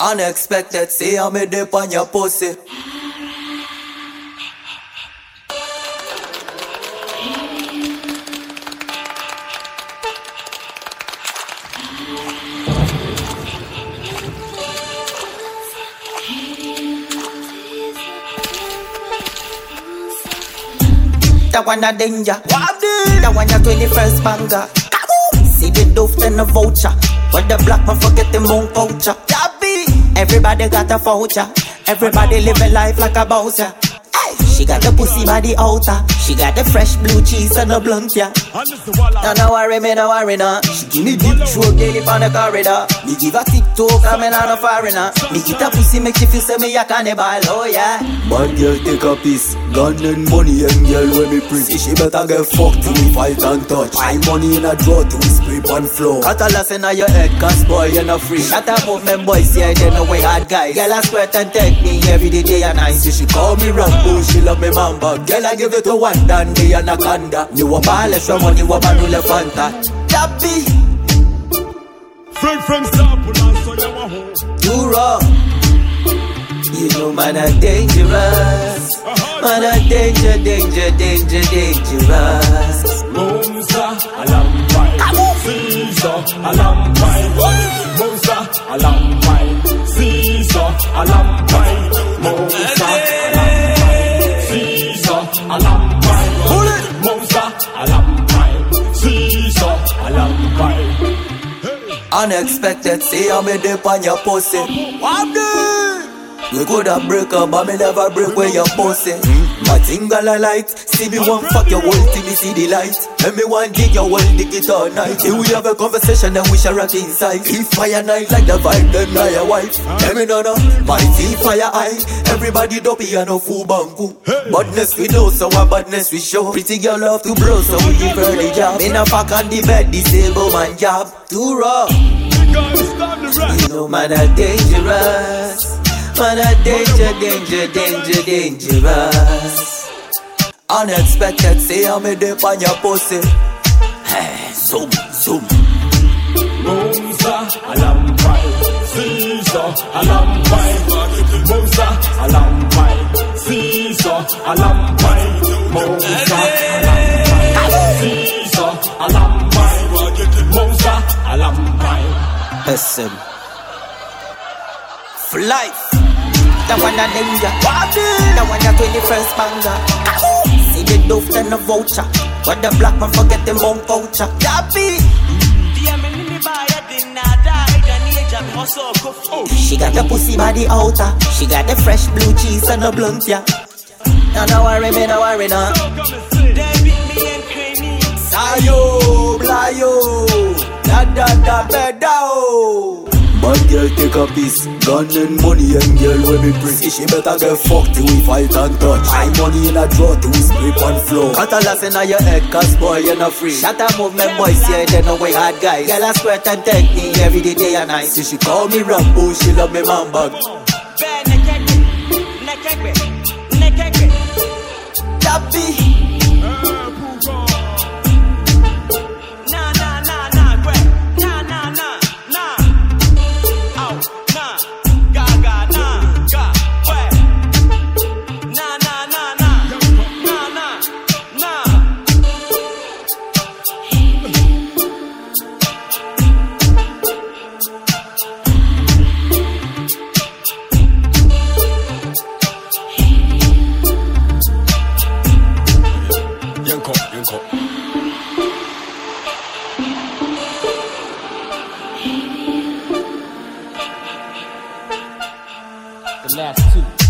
Unexpected, see I'm a dip on your pussy. That one a danger. That one a 21st banger. See the doof and the vulture. But the black man forget the moon culture. Everybody got a voucher. Everybody living life like a bouncer. Ay, She got the pussy by the outer. She got the fresh blue cheese and the blunt, yeah. No, no worry, me no worry, no. She give me deep throat daily on the corridor. Me give her TikTok, I'm not a foreigner. Me get a pussy, make she feel say me a cannibal, oh yeah. Bad girl take a piece, gun and money and girl when me pretty She better get fucked till we fight and touch My money in a draw till we spray on floor Cut a loss in your head, cause boy, you're not free. Shut up, movement, boys, yeah, they know we hard guys. Girl, I sweat and take me every day, day and night. See she call me Rambo, she love me mamba Girl I give it to one dandy and anaconda You a ball from money, you a banule fanta Dabby, Friend, pull on, so you a hoe. you raw. You know, man, are dangerous. Uh-huh. Man, are danger, danger, danger, dangerous. Monza, alampai. Caesar, alampai. Monza, alampai. Caesar, alampai. Monza, alampai. Unexpected, see I'm a dip on your pussy. We coulda break up, but me never break where your pussy. My tingle a light, see me one fuck your whole till me see the light. Let me one dig your whole dig it all night. Till we have a conversation, then we shall rock inside. If fire night like the vibe, then I your wife. Let me know no, my tea fire eye. Everybody dopey and no fool bangu. Badness we know, so what badness we show. Pretty girl love to blow, so we give her the job. Me fuck on the bed, disabled man job. Too raw. It's time to. You know man are dangerous Man are danger, danger, danger, dangerous Unexpected, say I'm a dip on your pussy Hey, zoom, zoom Monza, alampai. Caesar, alampai. Monza, alampai. Caesar, alampai. Monza, alampai. Caesar, alampai. Monza, alampai. SM For life That one a danger That one a 21st banger See the doof and the vulture But the black man forget the monk culture Dabby She got the pussy by the outer. She got the fresh blue cheese and the blunt, yeah. No, no worry, me, no worry, no. Sayo, blayo, da da da bedao. Bad girl take a piece, gun and money and girl when me pretty. She better get fucked we fight and touch. My money in a draw we spray on floor. Cut a loss in your head, cause boy, you're not free. Shut up, movement, boys, yeah, they know we hard guys. Girl, I sweat and take me every day, day and night. See she call me Rambo, she love me mamba Dabby, The last two.